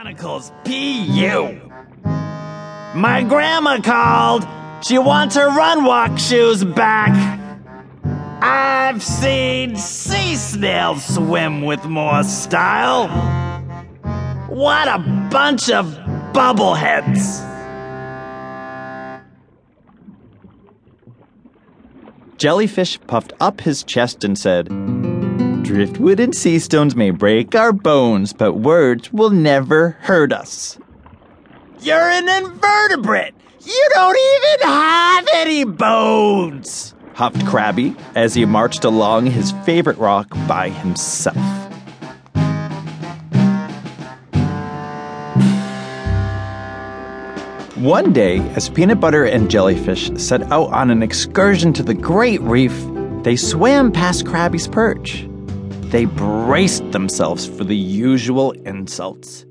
Chronicles PU. My grandma called. She wants her run walk shoes back. I've seen sea snails swim with more style. What a bunch of bubbleheads. Jellyfish puffed up his chest and said, Driftwood and sea stones may break our bones, but words will never hurt us. You're an invertebrate. You don't even have any bones. Huffed Crabby as he marched along his favorite rock by himself. One day, as Peanut Butter and Jellyfish set out on an excursion to the Great Reef, they swam past Crabby's perch. They braced themselves for the usual insults.